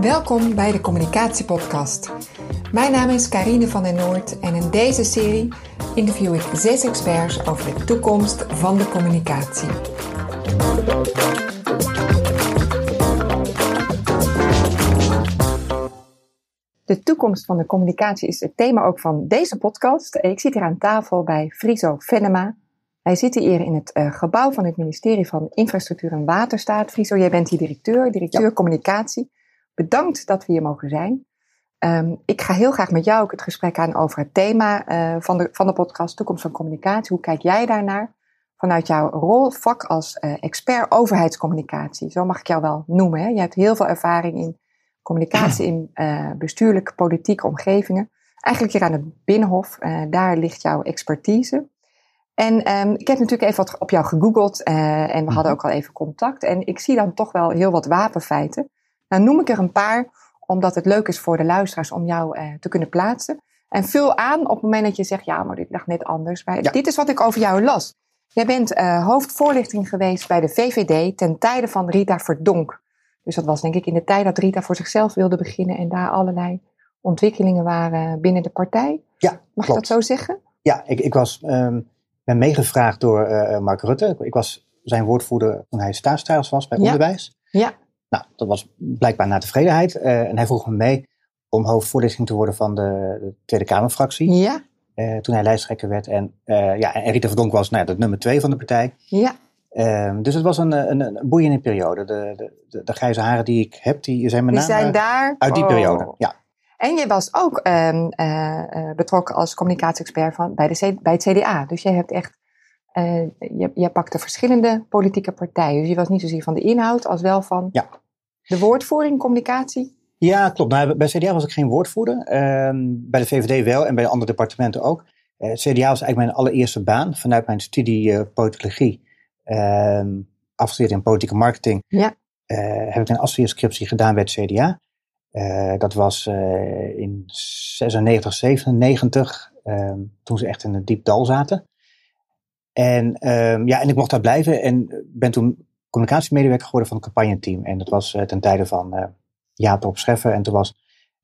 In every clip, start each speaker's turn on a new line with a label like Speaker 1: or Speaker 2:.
Speaker 1: Welkom bij de Communicatiepodcast. Mijn naam is Karine van den Noord en in deze serie interview ik zes experts over de toekomst van de communicatie. De toekomst van de communicatie is het thema ook van deze podcast. Ik zit hier aan tafel bij Friso Venema. Hij zit hier in het uh, gebouw van het ministerie van Infrastructuur en Waterstaat. Friso, jij bent hier directeur, directeur ja. communicatie. Bedankt dat we hier mogen zijn. Um, ik ga heel graag met jou ook het gesprek aan over het thema uh, van, de, van de podcast Toekomst van Communicatie. Hoe kijk jij daarnaar? Vanuit jouw rol, vak als uh, expert overheidscommunicatie. Zo mag ik jou wel noemen. Hè? Je hebt heel veel ervaring in communicatie in uh, bestuurlijke, politieke omgevingen. Eigenlijk hier aan het Binnenhof, daar ligt jouw expertise. En um, ik heb natuurlijk even wat op jou gegoogeld en we hadden ook al even contact. En ik zie dan toch wel heel wat wapenfeiten. Nou noem ik er een paar, omdat het leuk is voor de luisteraars om jou uh, te kunnen plaatsen. En vul aan op het moment dat je zegt, ja, maar dit lag net anders. Maar ja. dit is wat ik over jou las. Jij bent uh, hoofdvoorlichting geweest bij de VVD ten tijde van Rita Verdonk. Dus dat was denk ik in de tijd dat Rita voor zichzelf wilde beginnen en daar allerlei ontwikkelingen waren binnen de partij.
Speaker 2: Ja,
Speaker 1: Mag
Speaker 2: klopt.
Speaker 1: ik dat zo zeggen?
Speaker 2: Ja, ik, ik was, um, ben meegevraagd door uh, Mark Rutte. Ik was zijn woordvoerder toen hij staatssecretaris was bij
Speaker 1: ja.
Speaker 2: onderwijs.
Speaker 1: Ja.
Speaker 2: Nou, dat was blijkbaar naar tevredenheid. Uh, en hij vroeg me mee om hoofdvoorlichting te worden van de, de Tweede Kamerfractie.
Speaker 1: Ja.
Speaker 2: Uh, toen hij lijsttrekker werd. En, uh, ja, en Rita Verdonk was nou, de nummer twee van de partij.
Speaker 1: Ja.
Speaker 2: Ehm, dus het was een, een, een boeiende periode. De, de, de, grijze haren die ik heb, die zijn met
Speaker 1: die
Speaker 2: name
Speaker 1: zijn daar.
Speaker 2: uit die
Speaker 1: oh.
Speaker 2: periode. Ja.
Speaker 1: En je was ook um, betrokken als communicatie-expert van, bij, de C, bij het CDA. Dus je hebt echt uh, je, je pakte verschillende politieke partijen. Dus je was niet zozeer van de inhoud als wel van
Speaker 2: ja.
Speaker 1: de woordvoering, communicatie.
Speaker 2: Ja, klopt. Nou, bij CDA was ik geen woordvoerder. Uh, bij de VVD wel en bij de andere departementen ook. Uh, CDA was eigenlijk mijn allereerste baan vanuit mijn studie uh, politologie. afgestudeerd in politieke marketing.
Speaker 1: Ja.
Speaker 2: heb ik een afstudeerscriptie gedaan bij het CDA. dat was in 96, 97, toen ze echt in een diep dal zaten. En, um, ja, en ik mocht daar blijven en ben toen communicatiemedewerker geworden van het campagneteam. En dat was uh, ten tijde van uh, Jaap op Scheffen. En toen was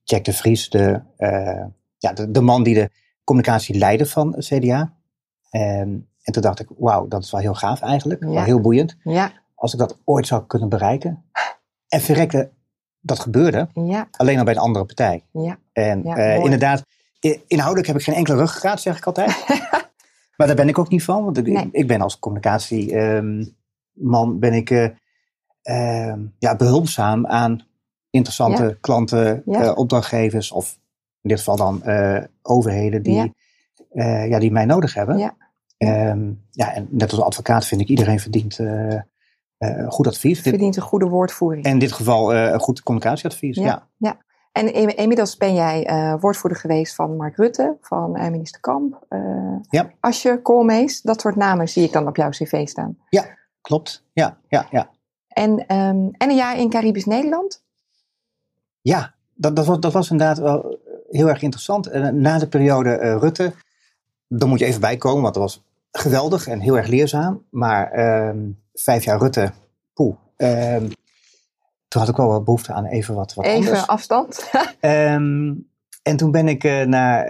Speaker 2: Jack de Vries de, uh, ja, de, de, man die de communicatie leidde van het CDA. En, en toen dacht ik, wauw, dat is wel heel gaaf eigenlijk.
Speaker 1: Ja.
Speaker 2: Wel heel boeiend.
Speaker 1: Ja.
Speaker 2: Als ik dat ooit zou kunnen bereiken. En verrekte, dat gebeurde.
Speaker 1: Ja.
Speaker 2: Alleen al bij een andere partij.
Speaker 1: Ja.
Speaker 2: En ja, inderdaad, inhoudelijk heb ik geen enkele ruggengraat, zeg ik altijd. Maar daar ben ik ook niet van, want ik,
Speaker 1: nee.
Speaker 2: ik ben als communicatieman um, ben ik uh, uh, ja, behulpzaam aan interessante
Speaker 1: Ja.
Speaker 2: klanten,
Speaker 1: Ja.
Speaker 2: uh, opdrachtgevers of in dit geval dan uh, overheden die,
Speaker 1: Ja.
Speaker 2: ja. die mij nodig hebben.
Speaker 1: Ja.
Speaker 2: Um, ja, en net als advocaat vind ik iedereen verdient goed advies.
Speaker 1: Verdient een goede woordvoering.
Speaker 2: en in dit geval een goed communicatieadvies. Ja.
Speaker 1: Ja. En in, inmiddels ben jij uh, woordvoerder geweest van Mark Rutte, van uh, minister Kamp, uh,
Speaker 2: Ja.
Speaker 1: Asje, Koolmees. Dat soort namen zie ik dan op jouw cv staan.
Speaker 2: ja, klopt. Ja, ja, ja.
Speaker 1: En, um, en een jaar in Caribisch Nederland.
Speaker 2: Ja, dat, dat, was, dat was inderdaad wel heel erg interessant. Na de periode Rutte, dan moet je even bijkomen, want dat was geweldig en heel erg leerzaam. Maar um, vijf jaar Rutte, poeh. Toen had ik wel wat behoefte aan even wat, wat
Speaker 1: Even
Speaker 2: anders.
Speaker 1: afstand.
Speaker 2: Um, en toen ben ik uh, naar,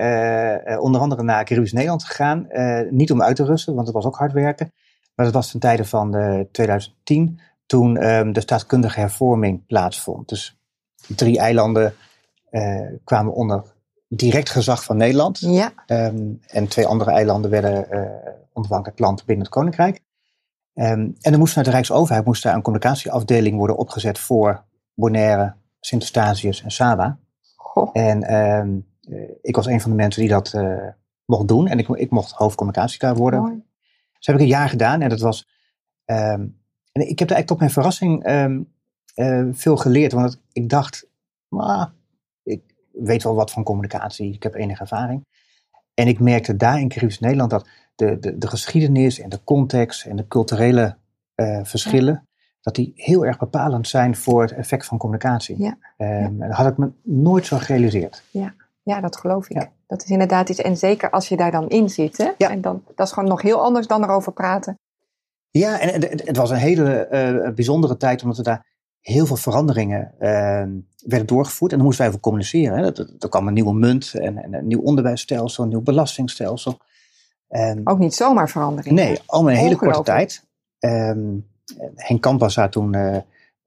Speaker 2: uh, onder andere naar Caribisch Nederland gegaan. Uh, niet om uit te rusten, want het was ook hard werken. Maar dat was ten tijde van 2010, toen um, de staatskundige hervorming plaatsvond. Dus drie eilanden kwamen onder direct gezag van Nederland.
Speaker 1: Ja.
Speaker 2: Um, en twee andere eilanden werden onafhankelijk land binnen het Koninkrijk. Um, en er moest naar de Rijksoverheid moest daar een communicatieafdeling worden opgezet voor Bonaire, Sint-Eustatius en Saba.
Speaker 1: Goh.
Speaker 2: En um, uh, ik was een van de mensen die dat uh, mocht doen. En ik, ik mocht hoofdcommunicatie daar worden.
Speaker 1: Mooi.
Speaker 2: Dus heb ik een jaar gedaan. En dat was. Um, en ik heb er eigenlijk tot mijn verrassing uh, veel geleerd. Want ik dacht, ah, ik weet wel wat van communicatie. Ik heb enige ervaring. En ik merkte daar in Caribisch Nederland dat de, de, de geschiedenis en de context en de culturele uh, verschillen, ja. dat die heel erg bepalend zijn voor het effect van communicatie.
Speaker 1: Ja.
Speaker 2: Um, ja. Dat had ik me nooit zo gerealiseerd.
Speaker 1: Ja, ja dat geloof ik. Dat is inderdaad iets. En zeker als je daar dan in zit. Hè?
Speaker 2: Ja.
Speaker 1: En dan, dat is gewoon nog heel anders dan erover praten.
Speaker 2: Ja, en het, het was een hele uh, bijzondere tijd, omdat we daar heel veel veranderingen ehm, werden doorgevoerd. En dan moesten wij over communiceren. Hè. Er kwam een nieuwe munt en, en, een nieuw onderwijsstelsel, een nieuw belastingstelsel.
Speaker 1: En, Ook niet zomaar veranderingen.
Speaker 2: Nee, in een hele korte tijd. Um, Henk Kamp was daar toen uh,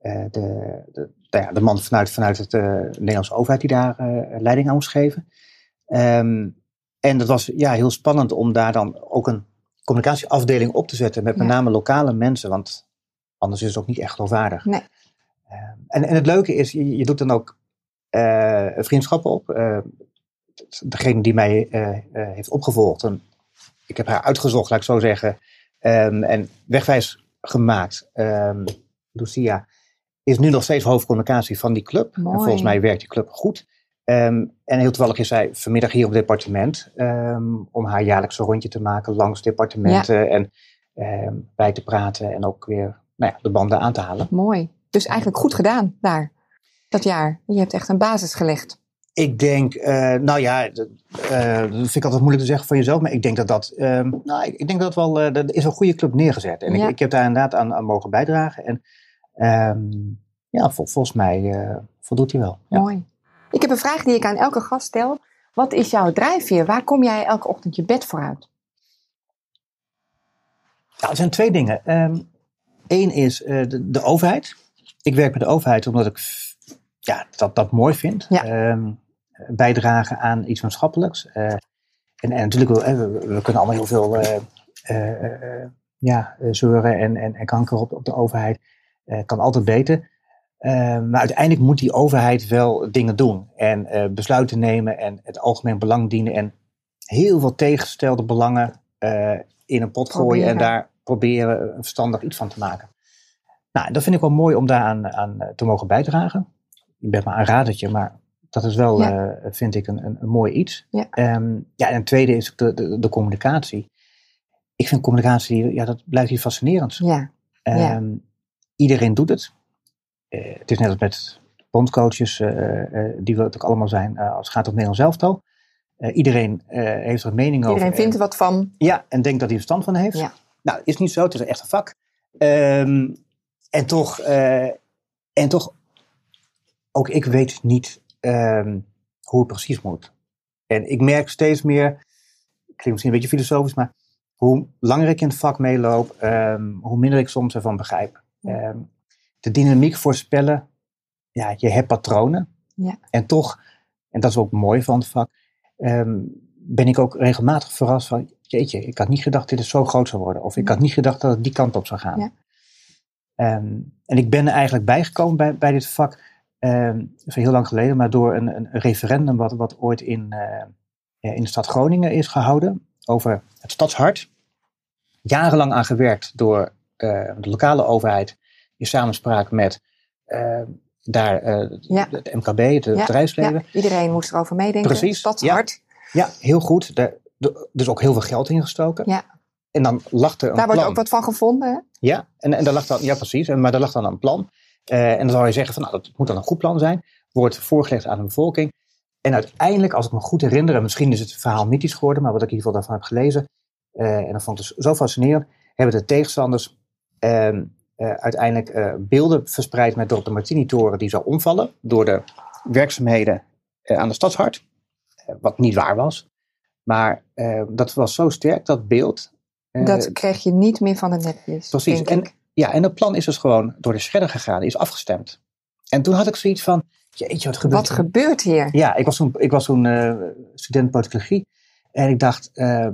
Speaker 2: de, de, nou de, man vanuit, vanuit het uh, Nederlandse overheid die daar uh, leiding aan moest geven. Um, en dat was ja, heel spannend om daar dan ook een communicatieafdeling op te zetten met met name lokale mensen, want anders is het ook niet echt geloofwaardig. Nee. Ehm, en, en het leuke is, je, je doet dan ook vriendschappen op. Degene die mij heeft opgevolgd, en ik heb haar uitgezocht, laat ik zo zeggen, um, en wegwijs gemaakt. Um, Lucia is nu nog steeds hoofdcommunicatie van die club. En volgens mij werkt die club goed. en heel toevallig is zij vanmiddag hier op het departement om haar jaarlijkse rondje te maken langs departementen en bij te praten en ook weer nou ja, de banden aan te halen.
Speaker 1: Mooi. Dus eigenlijk goed gedaan daar, dat jaar. Je hebt echt een basis gelegd.
Speaker 2: Ik denk, uh, nou ja, dat, uh, dat vind ik altijd moeilijk te zeggen van jezelf, maar ik denk dat dat, uh, nou, ik, ik, denk dat wel, uh, dat is een goede club neergezet. En ik, ik, heb daar inderdaad aan, aan mogen bijdragen. En um, ja, vol, volgens mij voldoet hij wel.
Speaker 1: Ja. Mooi. Ik heb een vraag die ik aan elke gast stel. Wat is jouw drijfveer? Waar kom jij elke ochtend je bed voor uit?
Speaker 2: Nou, er zijn twee dingen. Eén ehm, is de, de overheid ik werk met de overheid omdat ik ja, dat, dat mooi vind. Ja. Um, bijdragen aan iets maatschappelijks. Uh, en, en natuurlijk, we, we, kunnen allemaal heel veel uh, ja, zeuren en, en, en kanker op, op de overheid. kan altijd beter. Maar uiteindelijk moet die overheid wel dingen doen. En besluiten nemen en het algemeen belang dienen. En heel veel tegengestelde belangen in een pot gooien. En daar proberen een verstandig iets van te maken. Nou, dat vind ik wel mooi om daaraan aan eh, te mogen bijdragen. Je bent maar een radertje, maar dat is wel, uh, vind ik, een, een, een mooi iets. Ja. Um, ja, en het tweede is de, de, de, communicatie. Ik vind communicatie, ja, dat blijft hier fascinerend. Ja. Um, Iedereen doet het. Uh, het is net als met bondcoaches, uh, die we natuurlijk allemaal zijn, als het gaat om Nederlands elftal. iedereen heeft er een mening
Speaker 1: over. Iedereen vindt er wat van.
Speaker 2: Ja, en denkt dat hij verstand van heeft. Ja. Nou, is niet zo. Het is echt een vak. Um, en toch, en toch, ook ik weet niet um, hoe het precies moet. En ik merk steeds meer, klinkt misschien een beetje filosofisch, maar hoe langer ik in het vak meeloop, um, hoe minder ik soms ervan begrijp. Um, de dynamiek voorspellen, ja, je hebt patronen. Ja. En toch, en dat is ook mooi van het vak, ben ik ook regelmatig verrast van, jeetje, ik had niet gedacht dat dit zo groot zou worden. Of ik had niet gedacht dat het die kant op zou gaan. Ja. Um, en ik ben er eigenlijk bijgekomen bij, bij dit vak, um, heel lang geleden, maar door een, een referendum wat, wat ooit in, uh, in de stad Groningen is gehouden over het stadshart. Jarenlang aan gewerkt door uh, de lokale overheid in samenspraak met uh, daar ja. het MKB, het ja, bedrijfsleven. Ja.
Speaker 1: Iedereen moest erover meedenken. Precies. Stadshart.
Speaker 2: Ja, heel goed. Er, is ook heel veel geld ingestoken. Ja. En dan lag er een
Speaker 1: Daar
Speaker 2: plan.
Speaker 1: wordt ook wat van gevonden, hè?
Speaker 2: Ja, en, en daar lag dan, ja precies, maar daar lag dan een plan. Uh, en dan zou je zeggen van, nou, dat moet dan een goed plan zijn. Wordt voorgelegd aan de bevolking. En uiteindelijk, als ik me goed herinner, en misschien is het verhaal mythisch geworden, maar wat ik in ieder geval daarvan heb gelezen, uh, en dat vond ik dus zo fascinerend, hebben de tegenstanders uh, uiteindelijk beelden verspreid met door de Martini-toren die zou omvallen door de werkzaamheden aan de stadshart. wat niet waar was. Maar dat was zo sterk, dat beeld,
Speaker 1: dat eh, krijg je niet meer van het netvlies. Precies.
Speaker 2: En, ja, en het plan is dus gewoon door de shredder gegaan, is afgestemd. En toen had ik zoiets van, jeetje, wat gebeurt
Speaker 1: Wat gebeurt hier?
Speaker 2: Ja, ik was toen, ik was toen uh, student politicologie. En ik dacht, uh,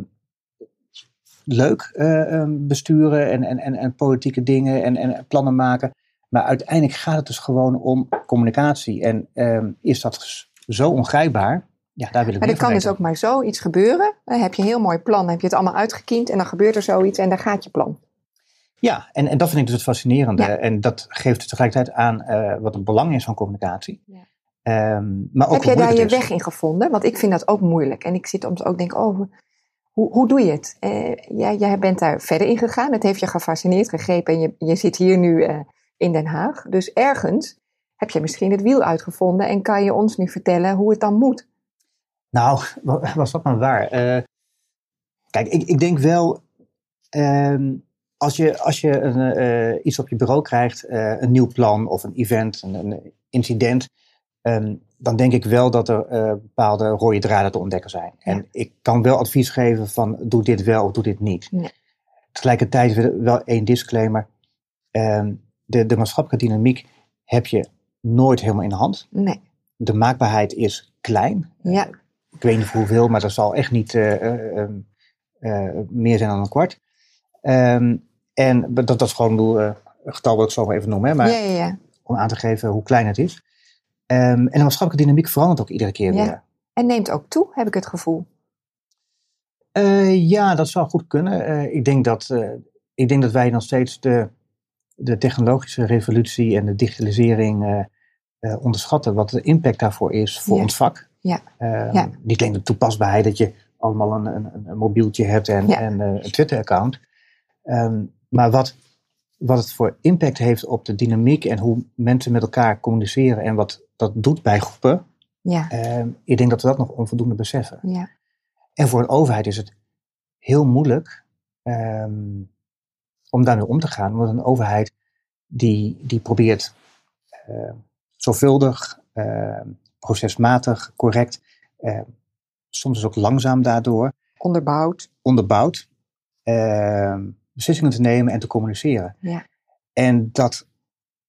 Speaker 2: leuk uh, besturen en, en, en, en, politieke dingen en, en plannen maken. Maar uiteindelijk gaat het dus gewoon om communicatie. En uh, is dat zo ongrijpbaar ja, daar wil ik
Speaker 1: maar er kan dus ook maar zoiets gebeuren. Dan heb je een heel mooi plan, heb je het allemaal uitgekiend en dan gebeurt er zoiets en daar gaat je plan.
Speaker 2: Ja, en, en dat vind ik dus het fascinerende. En dat geeft tegelijkertijd aan uh, wat het belang is van communicatie. Ja. Um, maar ook
Speaker 1: heb jij daar je weg in gevonden? Want ik vind dat ook moeilijk. En ik zit soms ook denk, oh, hoe, hoe doe je het? Uh, jij, jij bent daar verder in gegaan. Het heeft je gefascineerd gegrepen en je, je zit hier nu uh, in Den Haag. Dus ergens heb je misschien het wiel uitgevonden en kan je ons nu vertellen hoe het dan moet.
Speaker 2: Nou, was dat maar waar? Kijk, ik, ik denk wel, um, als je, als je een, eh, iets op je bureau krijgt, eh, een nieuw plan of een event, een, een incident, ehm, dan denk ik wel dat er eh, bepaalde rode draden te ontdekken zijn. En ik kan wel advies geven van doe dit wel of doe dit niet.
Speaker 1: Nee.
Speaker 2: Tegelijkertijd wel één disclaimer. Ehm, de, de maatschappelijke dynamiek heb je nooit helemaal in de hand.
Speaker 1: Nee.
Speaker 2: De maakbaarheid is klein.
Speaker 1: Ja.
Speaker 2: Ik weet niet hoeveel, maar dat zal echt niet eh, eh, ehm, eh, meer zijn dan een kwart. Ehm, en dat, dat is gewoon eh, een getal wat ik zo maar even noem, hè, maar
Speaker 1: ja,
Speaker 2: om aan te geven hoe klein het is. Ehm, en de maatschappelijke dynamiek verandert ook iedere keer
Speaker 1: Ja.
Speaker 2: weer.
Speaker 1: En neemt ook toe, heb ik het gevoel.
Speaker 2: Eh, ja, dat zou goed kunnen. Eh, ik, denk dat, ik denk dat wij nog steeds de, de technologische revolutie en de digitalisering onderschatten. Wat de impact daarvoor is voor
Speaker 1: Ja.
Speaker 2: ons vak.
Speaker 1: Ja.
Speaker 2: Eh,
Speaker 1: Ja.
Speaker 2: Niet alleen de toepasbaarheid dat je allemaal een, een, een mobieltje hebt en,
Speaker 1: Ja.
Speaker 2: en een Twitter-account. Ehm, maar wat, wat het voor impact heeft op de dynamiek en hoe mensen met elkaar communiceren en wat dat doet bij groepen.
Speaker 1: Ja,
Speaker 2: ehm, ik denk dat we dat nog onvoldoende beseffen.
Speaker 1: ja,
Speaker 2: En voor een overheid is het heel moeilijk ehm, om daarmee om te gaan. Want een overheid die, die probeert eh, zorgvuldig, procesmatig, correct, soms is ook langzaam daardoor,
Speaker 1: onderbouwd.
Speaker 2: onderbouwd, beslissingen te nemen en te communiceren.
Speaker 1: Ja.
Speaker 2: En dat,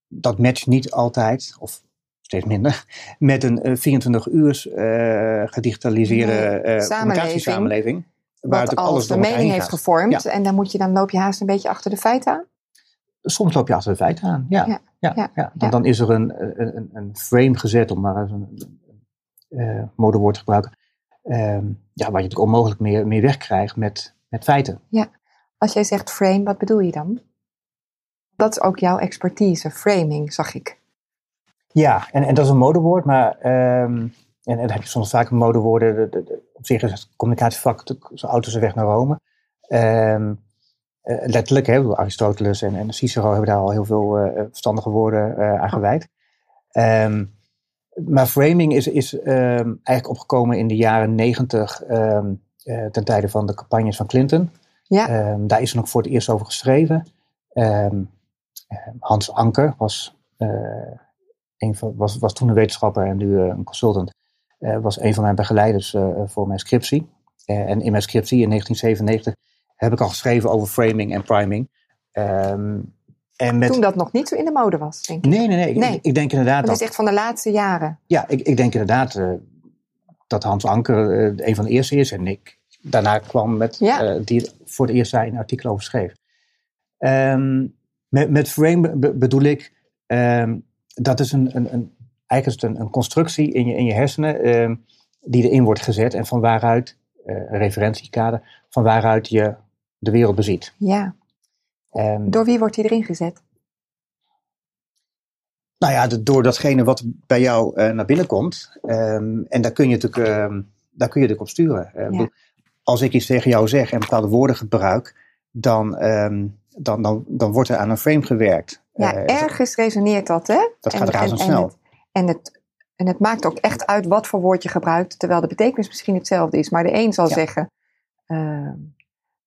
Speaker 2: dat matcht niet altijd, of steeds minder, met een eh, 24 uur eh, gedigitaliseerde
Speaker 1: Nee,
Speaker 2: eh
Speaker 1: samenleving.
Speaker 2: communicatiesamenleving. Waar
Speaker 1: als
Speaker 2: alles
Speaker 1: de mening heeft gevormd. En dan, moet je, dan loop je haast een beetje achter de feiten aan.
Speaker 2: Soms loop je achter de feiten aan, ja.
Speaker 1: Ja,
Speaker 2: ja,
Speaker 1: ja,
Speaker 2: ja. Dan,
Speaker 1: ja.
Speaker 2: dan is er een, een, een- frame gezet, om maar een eh, modewoord te gebruiken. ehm, ja, waar je natuurlijk onmogelijk meer, meer wegkrijgt met, met feiten.
Speaker 1: Als jij zegt frame, wat bedoel je dan? Dat is ook jouw expertise, framing, zag ik.
Speaker 2: Ja, en, en dat is een modewoord, maar ehm, en, dan heb je soms vaak modewoorden. De, op zich is het communicatievak zo als de weg naar Rome. Ehm, eh, letterlijk, Aristoteles en, en Cicero hebben daar al heel veel eh, verstandige woorden eh, aan gewijd. Ehm, maar framing is, is eigenlijk opgekomen in de jaren negentig ten tijde van de campagnes van Clinton.
Speaker 1: Ja.
Speaker 2: Ehm, daar is er nog voor het eerst over geschreven. Ehm, eh, Hans Anker was, eh, een van, was, was toen een wetenschapper en nu eh, een consultant. eh, was een van mijn begeleiders voor mijn scriptie. En in mijn scriptie in 1997 heb ik al geschreven over framing en priming. Ehm, en met,
Speaker 1: Toen dat nog niet zo in de mode was, denk ik.
Speaker 2: nee, nee, nee. Ik,
Speaker 1: Nee.
Speaker 2: ik, ik denk inderdaad
Speaker 1: Dat
Speaker 2: dat.
Speaker 1: is echt van de laatste jaren.
Speaker 2: Ja, ik, ik denk inderdaad dat Hans Anker een van de eerste is. En ik daarna kwam met
Speaker 1: Ja.
Speaker 2: eh, die voor het eerst daar een artikel over schreef. Ehm, met, met frame be- bedoel ik, ehm, dat is een, een, een, eigenlijk is het een, een constructie in je, in je hersenen ehm, die erin wordt gezet en van waaruit, eh, een referentiekader, van waaruit je de wereld beziet.
Speaker 1: Ja. Door wie wordt die erin gezet?
Speaker 2: Nou ja, de- door datgene wat bij jou eh, naar binnen komt. en daar kun je natuurlijk, daar kun je natuurlijk op sturen. Bedoel, als ik iets tegen jou zeg en bepaalde woorden gebruik, dan, ehm, dan, dan, dan wordt er aan een frame gewerkt.
Speaker 1: Ja,
Speaker 2: Eh,
Speaker 1: ergens resoneert dat, hè?
Speaker 2: Dat gaat razendsnel.
Speaker 1: En, het, en, het, en het maakt ook echt uit wat voor woord je gebruikt, terwijl de betekenis misschien hetzelfde is. Maar de een zal
Speaker 2: Ja.
Speaker 1: zeggen eh,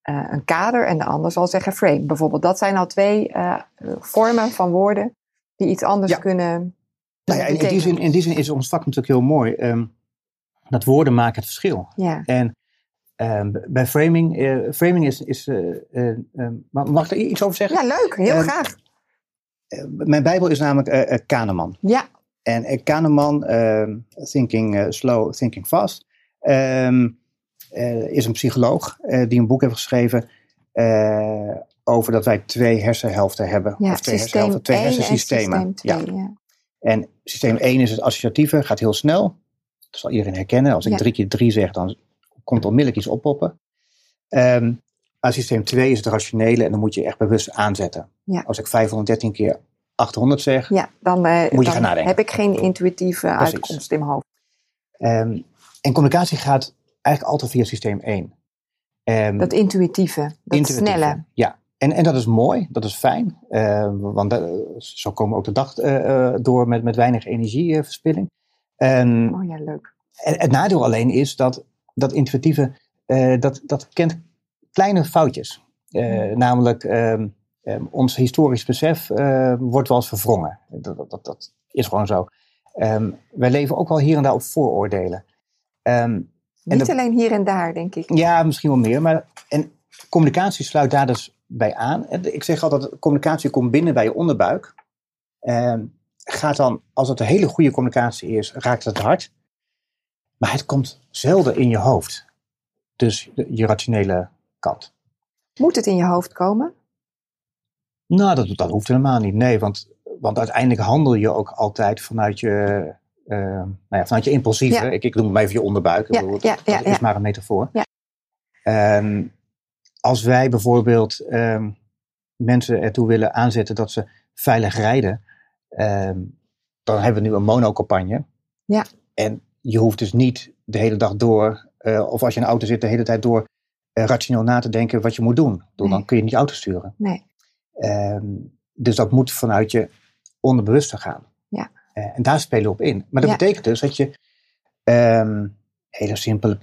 Speaker 1: eh, een kader en de ander zal zeggen frame. Bijvoorbeeld, dat zijn al twee eh, vormen van woorden die iets anders
Speaker 2: Ja.
Speaker 1: kunnen
Speaker 2: nou ja, in, in, die
Speaker 1: betekenen.
Speaker 2: zin, in die zin is ons vak natuurlijk heel mooi. ehm, dat woorden maken het verschil.
Speaker 1: Ja,
Speaker 2: En ehm, bij framing, eh, framing is. is eh, eh, eh, mag ik er iets over zeggen?
Speaker 1: ja leuk, heel
Speaker 2: Ehm,
Speaker 1: graag.
Speaker 2: Mijn Bijbel is namelijk Kahneman.
Speaker 1: Ja,
Speaker 2: En Kahneman, ehm, Thinking Slow, Thinking Fast, ehm, is een psycholoog die een boek heeft geschreven over dat wij twee hersenhelften hebben.
Speaker 1: ja
Speaker 2: of twee hersenhelften, twee
Speaker 1: 1 en
Speaker 2: hersensystemen.
Speaker 1: systeem
Speaker 2: ja.
Speaker 1: 2. Ja.
Speaker 2: En systeem 1 is het associatieve, gaat heel snel. Dat zal iedereen herkennen. Als ik
Speaker 1: Ja.
Speaker 2: drie keer drie zeg, dan komt onmiddellijk iets oppoppen. Ehm maar systeem 2 is het rationele en dan moet je echt bewust aanzetten.
Speaker 1: Ja.
Speaker 2: Als ik 513 keer 800 zeg,
Speaker 1: Ja, dan, eh,
Speaker 2: Moet je
Speaker 1: dan
Speaker 2: gaan nadenken.
Speaker 1: heb ik geen intuïtieve
Speaker 2: Precies.
Speaker 1: uitkomst in mijn hoofd.
Speaker 2: Ehm, en communicatie gaat eigenlijk altijd via systeem 1. Ehm,
Speaker 1: Dat intuïtieve, dat
Speaker 2: intuïtieve.
Speaker 1: snelle.
Speaker 2: Ja, en, en dat is mooi, dat is fijn. Ehm, want zo komen we ook de dag eh, eh, door met, met weinig energieverspilling. En,
Speaker 1: Oh ja, leuk.
Speaker 2: het nadeel alleen is dat dat intuïtieve, eh, dat, dat kent kleine foutjes. Eh, Namelijk, ehm, ehm, ons historisch besef uh, wordt wel eens verwrongen. Dat, dat, dat is gewoon zo. Um, wij leven ook wel hier en daar op vooroordelen.
Speaker 1: Niet alleen hier en daar, denk ik.
Speaker 2: Ja, misschien wel meer. Maar, en communicatie sluit daar dus bij aan. Ik zeg altijd, communicatie komt binnen bij je onderbuik. gaat dan, als het een hele goede communicatie is, raakt het hart. Maar het komt zelden in je hoofd. Dus je rationele kant.
Speaker 1: Moet het in je hoofd komen?
Speaker 2: Nou, dat, dat hoeft helemaal niet. Nee, want, want uiteindelijk handel je ook altijd vanuit je, uh, nou ja, vanuit je impulsieve. Ik, ik noem hem even je onderbuik. Ja, bedoel, ja, dat, is maar een metafoor. Um, als wij bijvoorbeeld um, mensen ertoe willen aanzetten dat ze veilig rijden, um, dan hebben we nu een monocampagne. Ja. En je hoeft dus niet de hele dag door, uh, of als je in een auto zit, de hele tijd door uh, rationeel na te denken wat je moet doen. Nee. Dan kun je niet auto sturen. Nee. Um, dus dat moet vanuit je onderbewuste gaan. Ja. Uh, en daar spelen we op in. Maar dat ja. betekent dus dat je um, hele simpele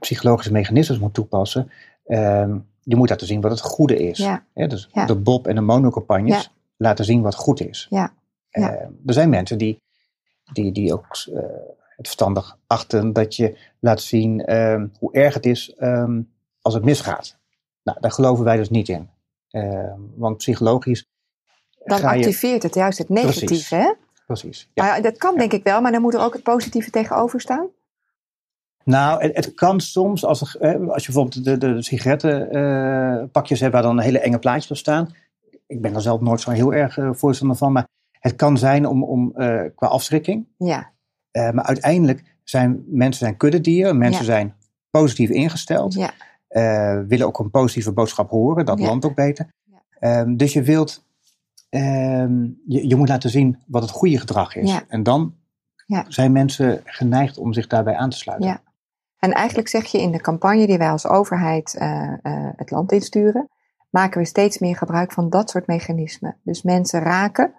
Speaker 2: psychologische mechanismes moet toepassen. Um, je moet laten zien wat het goede is. Ja. dus de Bob en de monocampagnes laten zien wat goed is. Ja. er zijn mensen die, die, die ook het verstandig achten dat je laat zien um, hoe erg het is um, als het misgaat. Nou, daar geloven wij dus niet in. Uh, want psychologisch.
Speaker 1: Dan activeert het juist het negatieve, Precies. hè?
Speaker 2: Precies.
Speaker 1: Ja. Maar dat kan denk ik wel, maar dan moet er ook het positieve tegenover staan.
Speaker 2: Nou, het, het kan soms, als, er, als je bijvoorbeeld de, de, de sigarettenpakjes uh, hebt waar dan hele enge plaatjes op staan. Ik ben daar zelf nooit zo heel erg uh, voorstander van, maar het kan zijn om, om uh, qua afschrikking. Ja. Uh, maar uiteindelijk zijn mensen zijn kuddedieren, mensen zijn positief ingesteld. Ja. Uh, willen ook een positieve boodschap horen, dat landt ook beter. Um, dus je wilt, um, je, je, moet laten zien wat het goede gedrag is. En dan zijn mensen geneigd om zich daarbij aan te sluiten. Ja.
Speaker 1: En eigenlijk zeg je in de campagne die wij als overheid uh, het land insturen, maken we steeds meer gebruik van dat soort mechanismen. Dus mensen raken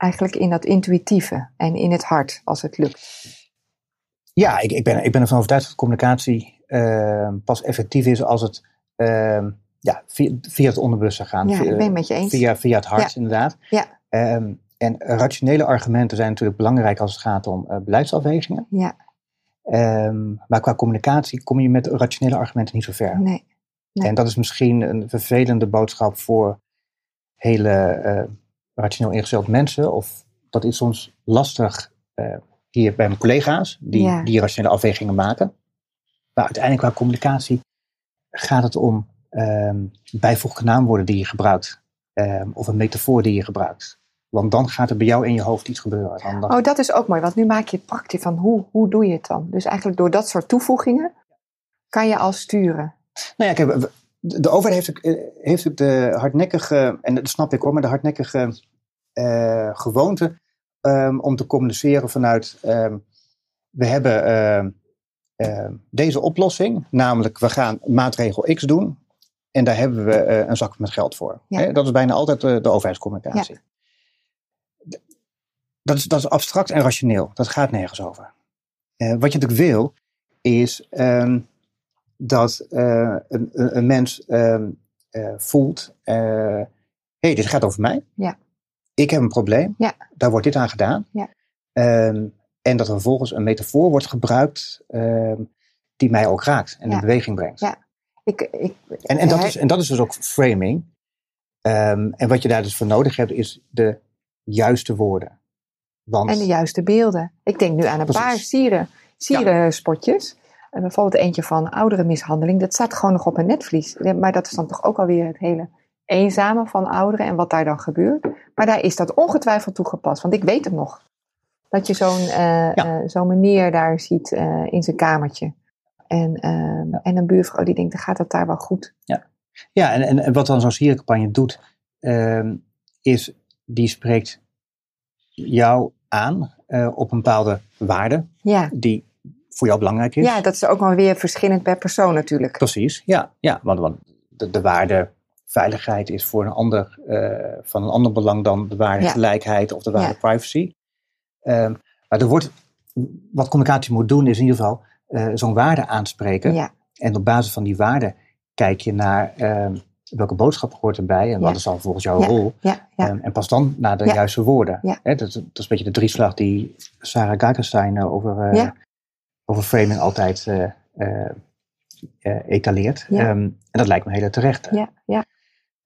Speaker 1: eigenlijk in dat intuïtieve en in het hart, als het lukt.
Speaker 2: Ja, ik, ik, ben, ik ben ervan overtuigd dat communicatie uh, pas effectief is als het uh, ja, via, via, het onderbewustzijn gaat.
Speaker 1: Ja, ik ben met je eens.
Speaker 2: Via, via het hart, ja. inderdaad. Ja. Um, en rationele argumenten zijn natuurlijk belangrijk als het gaat om uh, beleidsafwegingen. Ja. Um, maar qua communicatie kom je met rationele argumenten niet zo ver. Nee. nee. En dat is misschien een vervelende boodschap voor hele eh, rationeel ingesteld mensen. Of dat is soms lastig uh, hier bij mijn collega's, die, ja. die rationele afwegingen maken. Maar uiteindelijk qua communicatie gaat het om um, bijvoeglijke naamwoorden die je gebruikt. Um, of een metafoor die je gebruikt. Want dan gaat er bij jou in je hoofd iets gebeuren.
Speaker 1: Dan... Oh, dat is ook mooi, want nu maak je het praktisch van hoe, hoe doe je het dan? Dus eigenlijk door dat soort toevoegingen kan je al sturen.
Speaker 2: Nou ja, kijk, de overheid heeft, eh, heeft de hardnekkige, en dat snap ik hoor, maar de hardnekkige uh, gewoonte um, om te communiceren vanuit um, we hebben uh, deze oplossing, namelijk we gaan maatregel X doen en daar hebben we uh, een zak met geld voor. Ja. Dat is bijna altijd de, de overheidscommunicatie. Ja. Dat, is, dat is abstract en rationeel. Dat gaat nergens over. wat je natuurlijk wil, is um, dat een, een, mens voelt: hé, hey, dit gaat over mij. Ja ik heb een probleem, ja. daar wordt dit aan gedaan. Ja. Um, en dat er vervolgens een metafoor wordt gebruikt um, die mij ook raakt en in beweging brengt. Ja. Ik, ik, en, en, dat is, en dat is dus ook framing. En wat je daar dus voor nodig hebt, is de juiste woorden.
Speaker 1: Want, en de juiste beelden. Ik denk nu aan een paar sieren, sierenspotjes. Ja. Bijvoorbeeld eentje van oudere mishandeling. Dat staat gewoon nog op een netvlies. Maar dat is dan toch ook alweer het hele eenzame van ouderen en wat daar dan gebeurt. Maar daar is dat ongetwijfeld toegepast. Want ik weet het nog. Dat je zo'n uh, ja. uh, zo'n meneer daar ziet uh, in zijn kamertje. En, ja. en een buurvrouw die denkt, dan gaat het daar wel goed.
Speaker 2: Ja, ja en, en, wat dan zo'n sierencampagne doet, ehm, is die spreekt jou aan op een bepaalde waarde. Ja. Die voor jou belangrijk is.
Speaker 1: Ja, dat is ook wel weer verschillend per persoon natuurlijk.
Speaker 2: Precies, ja. ja want, want de, de waarde veiligheid is voor een ander, uh, van een ander belang dan de waarde ja. gelijkheid of de waarde ja. privacy. Um, maar er wordt, wat communicatie moet doen, is in ieder geval uh, zo'n waarde aanspreken. Ja. En op basis van die waarde kijk je naar um, welke boodschap hoort erbij en wat is dan volgens jouw rol.
Speaker 1: Ja, ja.
Speaker 2: Ehm, en pas dan naar de juiste woorden. Hè, dat, dat, is een beetje de drieslag die Sarah Gakenstein over, uh, over framing altijd uh, etaleert. Um, en dat lijkt me heel terecht.
Speaker 1: Ja, ja.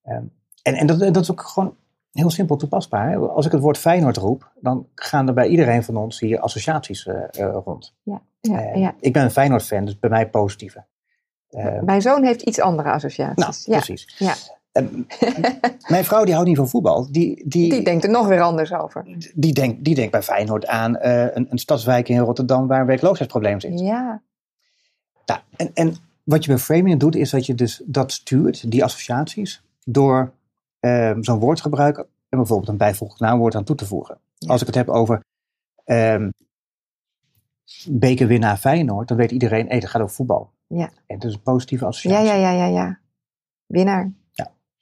Speaker 2: Um, en en dat, dat is ook gewoon heel simpel toepasbaar. Als ik het woord Feyenoord roep, dan gaan er bij iedereen van ons hier associaties rond.
Speaker 1: Ja, ja, ja.
Speaker 2: Ik ben een Feyenoord-fan, dus bij mij positieve.
Speaker 1: Uh, Mijn zoon heeft iets andere associaties.
Speaker 2: Nou, precies. Ja. Mijn vrouw die houdt niet van voetbal. Die, die,
Speaker 1: die denkt er nog weer anders over.
Speaker 2: Die denkt, die denkt bij Feyenoord aan uh, een, een stadswijk in Rotterdam waar een werkloosheidsprobleem zit.
Speaker 1: Ja.
Speaker 2: Nou, en, en wat je bij framing doet, is dat je dus dat stuurt, die associaties, door uh, zo'n woordgebruik en bijvoorbeeld een bijvoeglijk naamwoord aan toe te voegen. Ja. Als ik het heb over um, bekerwinnaar Feyenoord, dan weet iedereen, hé, dat gaat over voetbal.
Speaker 1: Ja.
Speaker 2: En dus een positieve associatie.
Speaker 1: Ja, ja, ja, ja, ja. Winnaar.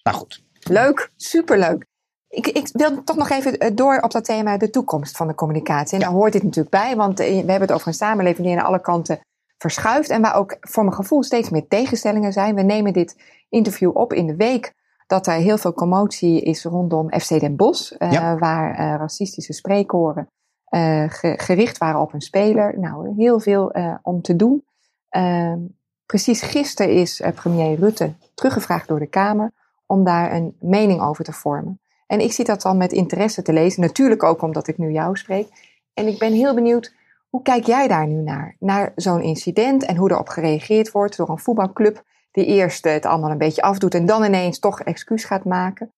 Speaker 2: Ja, nou goed.
Speaker 1: Leuk, superleuk. Ik, ik wil toch nog even door op dat thema de toekomst van de communicatie. En ja. daar hoort dit natuurlijk bij, want we hebben het over een samenleving die aan alle kanten verschuift. En waar ook voor mijn gevoel steeds meer tegenstellingen zijn. We nemen dit interview op in de week dat er heel veel commotie is rondom FC Den Bosch. Uh, ja. Waar uh, racistische spreekhoren uh, ge gericht waren op een speler. Nou, heel veel om te doen. Uh, precies gisteren is premier Rutte teruggevraagd door de Kamer om daar een mening over te vormen. En ik zie dat dan met interesse te lezen, natuurlijk ook omdat ik nu jou spreek. En ik ben heel benieuwd, hoe kijk jij daar nu naar? Naar zo'n incident en hoe erop gereageerd wordt door een voetbalclub die eerst het allemaal een beetje afdoet en dan ineens toch excuus gaat maken.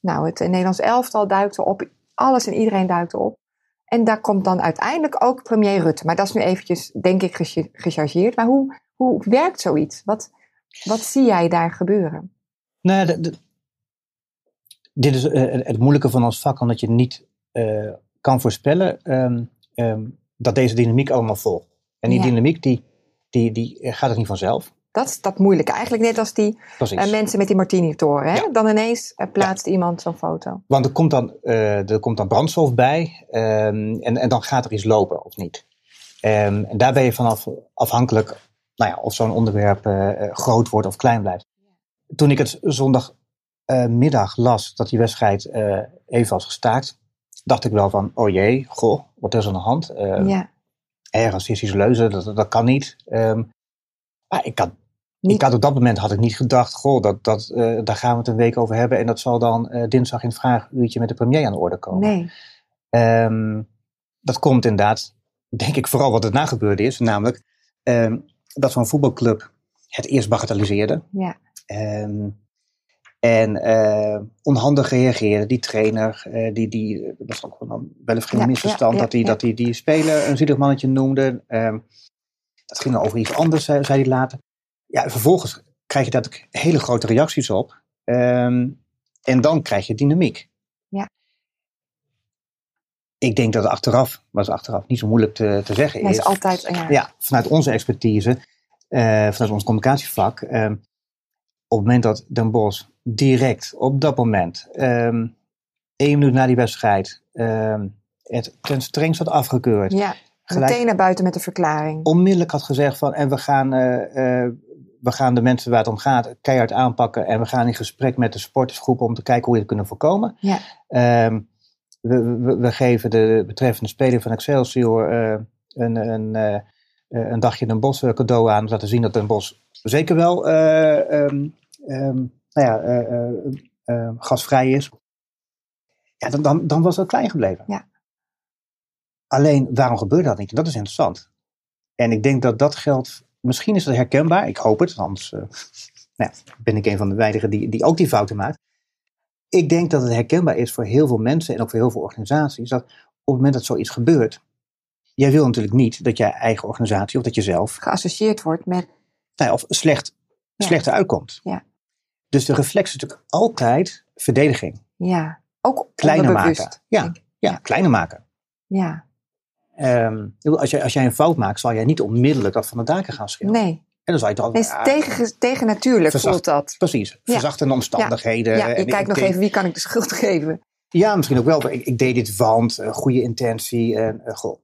Speaker 1: Nou, het Nederlands elftal duikt erop, alles en iedereen duikt erop. En daar komt dan uiteindelijk ook premier Rutte. Maar dat is nu eventjes, denk ik, gechargeerd. Maar hoe, hoe werkt zoiets? Wat, wat zie jij daar gebeuren?
Speaker 2: Nou, de, de, dit is uh, het moeilijke van ons vak, omdat je niet uh, kan voorspellen um, um, dat deze dynamiek allemaal volgt. En die ja. dynamiek die, die, die gaat het niet vanzelf.
Speaker 1: Dat is dat moeilijke. Eigenlijk net als die uh, mensen met die martini-toren. Ja. Dan ineens uh, plaatst ja. iemand zo'n foto.
Speaker 2: Want er komt dan, uh, er komt dan brandstof bij um, en, en dan gaat er iets lopen of niet. Um, en daar ben je vanaf afhankelijk nou ja, of zo'n onderwerp groot wordt of klein blijft. Toen ik het zondagmiddag las dat die wedstrijd even was gestaakt, dacht ik wel van, oh jee, goh, wat is er aan de hand?
Speaker 1: ja.
Speaker 2: Eh, racistische leuzen, dat, dat kan niet. Um, maar ik had, niet. ik had op dat moment had ik niet gedacht, goh, dat, dat, uh, daar gaan we het een week over hebben. En dat zal dan uh, dinsdag in het vraaguurtje met de premier aan de orde komen.
Speaker 1: Nee.
Speaker 2: Um, dat komt inderdaad, denk ik, vooral wat er na gebeurde is. Namelijk um, dat zo'n voetbalclub het eerst bagatelliseerde.
Speaker 1: Ja.
Speaker 2: Um, en uh, onhandig reageerde. Die trainer, uh, die, die, dat was ook wel een, vreemd ja, misverstand, ja, ja, dat hij dat die, die speler een zielig mannetje noemde. Um, dat ging over iets anders, zei, hij later. Ja, vervolgens krijg je daar hele grote reacties op. Um, en dan krijg je dynamiek.
Speaker 1: Ja.
Speaker 2: Ik denk dat achteraf, was achteraf niet zo moeilijk te, te zeggen
Speaker 1: is. is altijd, ja.
Speaker 2: ja. vanuit onze expertise, uh, vanuit ons communicatievak. Um, op het moment dat Den Bos direct, op dat moment, um, één minuut na die wedstrijd, het ten strengst had afgekeurd.
Speaker 1: Ja Gelijk, Meteen naar buiten met de verklaring.
Speaker 2: Onmiddellijk had gezegd van en we gaan, uh, uh, we gaan de mensen waar het om gaat keihard aanpakken. En we gaan in gesprek met de sportersgroepen om te kijken hoe we het kunnen voorkomen.
Speaker 1: Ja.
Speaker 2: Um, we, we, we, geven de betreffende speler van Excelsior uh, een, een, een dagje een bos cadeau aan. Om te zien dat een bos zeker wel um, um, nou ja, gasvrij is. Ja, dan, dan, dan was het klein gebleven.
Speaker 1: Ja.
Speaker 2: Alleen, waarom gebeurt dat niet? Dat is interessant. En ik denk dat dat geldt, misschien is het herkenbaar, ik hoop het, anders uh, nou ben ik een van de weinigen die, die ook die fouten maakt. Ik denk dat het herkenbaar is voor heel veel mensen en ook voor heel veel organisaties, dat op het moment dat zoiets gebeurt, jij wil natuurlijk niet dat je eigen organisatie of dat je zelf
Speaker 1: geassocieerd wordt met.
Speaker 2: Nou ja, of slecht, ja. slechter uitkomt.
Speaker 1: Ja.
Speaker 2: Dus de reflex is natuurlijk altijd verdediging.
Speaker 1: Ja, ook
Speaker 2: kleiner maken. Ja, ja, kleiner maken.
Speaker 1: Ja.
Speaker 2: Um, als, jij, als jij een fout maakt, zal jij niet onmiddellijk dat van de daken gaan schilderen.
Speaker 1: Nee.
Speaker 2: En dan zal je
Speaker 1: nee, tegen, tegen natuurlijk verzacht, voelt dat.
Speaker 2: Precies, verzachtende ja. omstandigheden.
Speaker 1: Ja, ja je kijkt nog even wie kan ik de schuld geven.
Speaker 2: Ja, misschien ook wel. Ik, ik deed dit want, uh, goede intentie. En, uh, goh.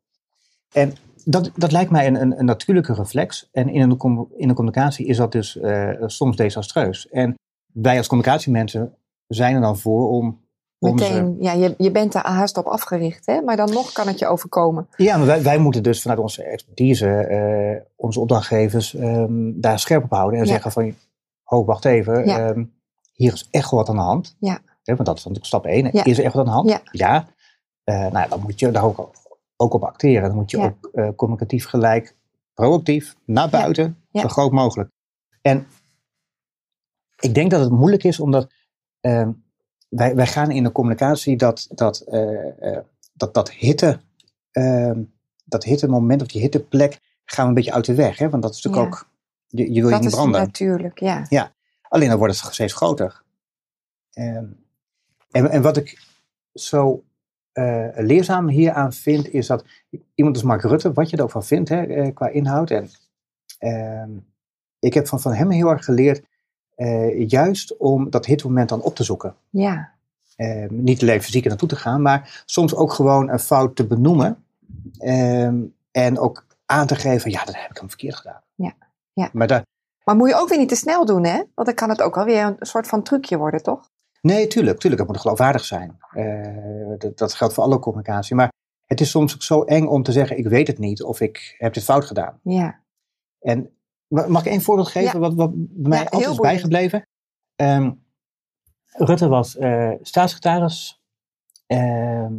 Speaker 2: en dat, dat lijkt mij een, een, een, natuurlijke reflex. En in een, in een communicatie is dat dus uh, soms desastreus. En wij als communicatiemensen zijn er dan voor om. om ze-
Speaker 1: Meteen, ja, je, je bent er haast op afgericht, hè? maar dan nog kan het je overkomen.
Speaker 2: Ja, maar wij, wij moeten dus vanuit onze expertise eh, onze opdrachtgevers ehm, daar scherp op houden. En
Speaker 1: Ja.
Speaker 2: zeggen van, ho, wacht even,
Speaker 1: Ja.
Speaker 2: ehm, hier is echt wat aan de hand.
Speaker 1: Ja.
Speaker 2: Want dat is natuurlijk stap 1.
Speaker 1: Ja.
Speaker 2: Is er echt wat aan de hand?
Speaker 1: Ja.
Speaker 2: Eh, nou ja, dan moet je daar ook, ook op acteren. Dan moet je
Speaker 1: Ja.
Speaker 2: ook eh, communicatief gelijk, proactief, naar buiten,
Speaker 1: Ja.
Speaker 2: zo groot mogelijk. En ik denk dat het moeilijk is, omdat ehm, wij, wij gaan in de communicatie dat, dat, eh, eh, dat, dat hitte, ehm, dat hitte moment of die hitteplek gaan we een beetje uit de weg. Hè? Want dat is natuurlijk
Speaker 1: Ja.
Speaker 2: ook, je, je wil je
Speaker 1: dat
Speaker 2: niet
Speaker 1: is
Speaker 2: branden.
Speaker 1: natuurlijk, ja.
Speaker 2: Alleen dan wordt het steeds groter. Ehm, en, en wat ik zo eh, leerzaam hieraan vind, is dat iemand als Mark Rutte, wat je er ook van vindt hè, eh, qua inhoud. En ehm, ik heb van, van hem heel erg geleerd, eh, juist om dat hitmoment dan op te zoeken.
Speaker 1: Ja,
Speaker 2: Ehm, niet alleen fysiek er naartoe te gaan, maar soms ook gewoon een fout te benoemen. Ehm, en ook aan te geven, ja, dat heb ik hem verkeerd gedaan.
Speaker 1: Ja, ja.
Speaker 2: Maar daar,
Speaker 1: maar moet je ook weer niet te snel doen, hè? Want dan kan het ook alweer een soort van trucje worden, toch?
Speaker 2: Nee, tuurlijk, tuurlijk. Het moet geloofwaardig zijn. Eh, dat, dat geldt voor alle communicatie. Maar het is soms ook zo eng om te zeggen: ik weet het niet of ik heb dit fout gedaan.
Speaker 1: Ja,
Speaker 2: En ma- mag ik één voorbeeld geven
Speaker 1: Ja.
Speaker 2: wat, wat bij mij
Speaker 1: Ja,
Speaker 2: altijd is bijgebleven? Ehm, Rutte was eh, staatssecretaris. Ehm,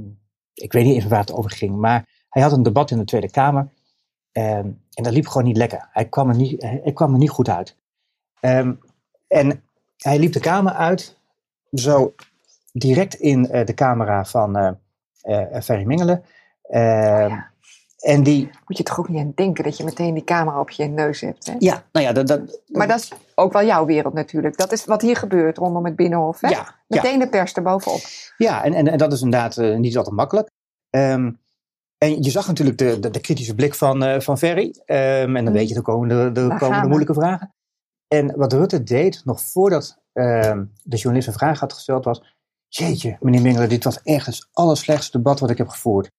Speaker 2: ik weet niet even waar het over ging, maar hij had een debat in de Tweede Kamer. Ehm, en dat liep gewoon niet lekker. Hij kwam er niet, hij, kwam er niet goed uit. En hij liep de Kamer uit, zo direct in eh, de camera van eh eh, Ferry Mingelen.
Speaker 1: Ja.
Speaker 2: En die,
Speaker 1: Moet je toch ook niet aan denken dat je meteen die camera op je neus hebt, hè?
Speaker 2: ja, nou ja, dat, dat,
Speaker 1: Maar dat is ook wel jouw wereld natuurlijk. Dat is wat hier gebeurt rondom het Binnenhof, hè?
Speaker 2: ja, ja.
Speaker 1: Meteen de pers erbovenop.
Speaker 2: Ja, en, en, en dat is inderdaad niet altijd makkelijk. Ehm, en je zag natuurlijk de, de, de kritische blik van, van Ferry. Ehm, en dan
Speaker 1: Mm.
Speaker 2: weet je, er komen de, de, komen de moeilijke vragen. En wat Rutte deed, nog voordat de journalist een vraag had gesteld, was... Jeetje, meneer Mingelen, dit was echt het allerslechtste debat wat ik heb gevoerd.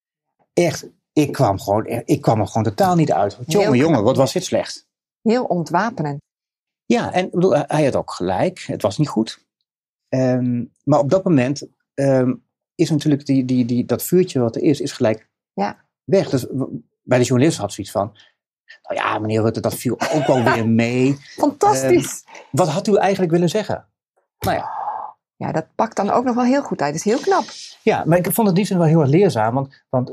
Speaker 2: Echt, ik kwam, gewoon, ik kwam er gewoon totaal niet uit. Jongen, jongen, wat was dit slecht.
Speaker 1: Heel ontwapenend.
Speaker 2: Ja, en bedoel, hij had ook gelijk. Het was niet goed. Ehm, maar op dat moment ehm, is natuurlijk die, die, die, dat vuurtje wat er is, is gelijk
Speaker 1: Ja.
Speaker 2: weg. Dus bij de journalist had zoiets van, nou ja, meneer Rutte, dat viel ook wel weer mee.
Speaker 1: Fantastisch!
Speaker 2: Wat had u eigenlijk willen zeggen? Nou ja,
Speaker 1: ja, dat pakt dan ook nog wel heel goed uit. Dat is heel knap.
Speaker 2: ja maar ik vond het niet wel heel erg leerzaam. Want, want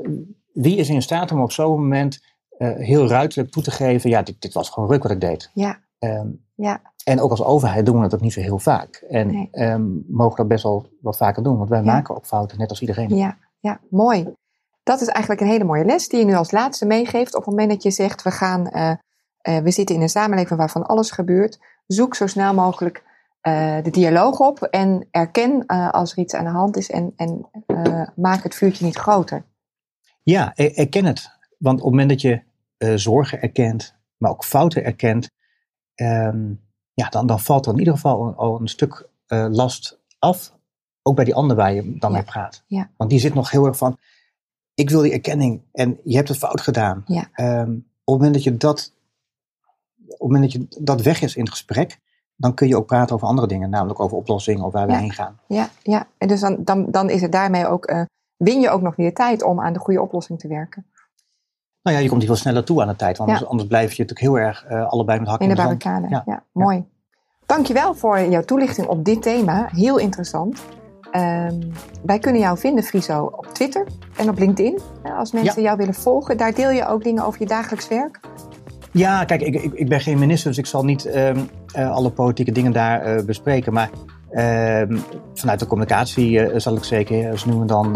Speaker 2: wie is in staat om op zo'n moment eh, heel ruidelijk toe te geven, ja, dit, dit was gewoon ruk wat ik deed.
Speaker 1: Ja,
Speaker 2: Ehm,
Speaker 1: ja,
Speaker 2: En ook als overheid doen we dat ook niet zo heel vaak. En
Speaker 1: Nee.
Speaker 2: ehm, mogen dat best wel wat vaker doen, want wij
Speaker 1: Ja.
Speaker 2: maken ook fouten, net als iedereen.
Speaker 1: ja, ja, mooi. Dat is eigenlijk een hele mooie les die je nu als laatste meegeeft. Op het moment dat je zegt, we, gaan, eh, eh, we zitten in een samenleving waarvan alles gebeurt. Zoek zo snel mogelijk eh, de dialoog op en erken als er iets aan de hand is en, en maak het vuurtje niet groter.
Speaker 2: Ja, er- erken het. Want op het moment dat je zorgen erkent, maar ook fouten erkent, ehm, ja, dan, dan valt er in ieder geval al, een stuk last af. Ook bij die ander waar je dan
Speaker 1: Ja.
Speaker 2: mee praat.
Speaker 1: Ja.
Speaker 2: Want die zit nog heel erg van, ik wil die erkenning en je hebt het fout gedaan.
Speaker 1: Ja.
Speaker 2: Ehm, op het moment dat je dat, op het moment dat je dat weg is in het gesprek, dan kun je ook praten over andere dingen, namelijk over oplossingen of waar we heen gaan.
Speaker 1: Ja, ja. en dus dan, dan, dan is het daarmee ook, eh, win je ook nog weer tijd om aan de goede oplossing te werken.
Speaker 2: Nou ja, je komt hier wel sneller toe aan de tijd, want
Speaker 1: Ja.
Speaker 2: anders, blijf je natuurlijk heel erg eh, allebei met hakken
Speaker 1: In
Speaker 2: in
Speaker 1: de
Speaker 2: de,
Speaker 1: barricade. Ja,
Speaker 2: Ja.
Speaker 1: mooi. Dankjewel voor jouw toelichting op dit thema. Heel interessant. Ehm, wij kunnen jou vinden, Friso, op Twitter en op LinkedIn. Eh, Als mensen jou willen volgen, daar deel je ook dingen over je dagelijks werk.
Speaker 2: Ja, kijk, ik, ik, ik ben geen minister, dus ik zal niet ehm, eh, alle politieke dingen daar eh, bespreken. Maar ehm, vanuit de communicatie zal ik zeker zo nu en dan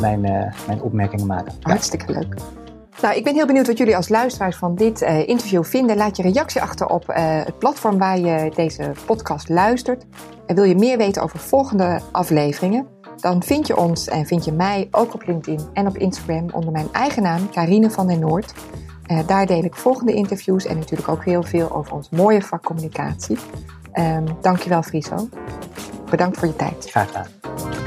Speaker 2: mijn, mijn opmerkingen maken. Ja.
Speaker 1: Hartstikke leuk. Nou, ik ben heel benieuwd wat jullie als luisteraars van dit eh, interview vinden. Laat je reactie achter op eh, het platform waar je deze podcast luistert. En wil je meer weten over volgende afleveringen? Dan vind je ons en vind je mij ook op LinkedIn en op Instagram onder mijn eigen naam, Karine van den Noord. Eh, daar deel ik volgende interviews en natuurlijk ook heel veel over ons mooie vak communicatie. Ehm dankjewel Friso. Bedankt voor je tijd.
Speaker 2: Graag gedaan.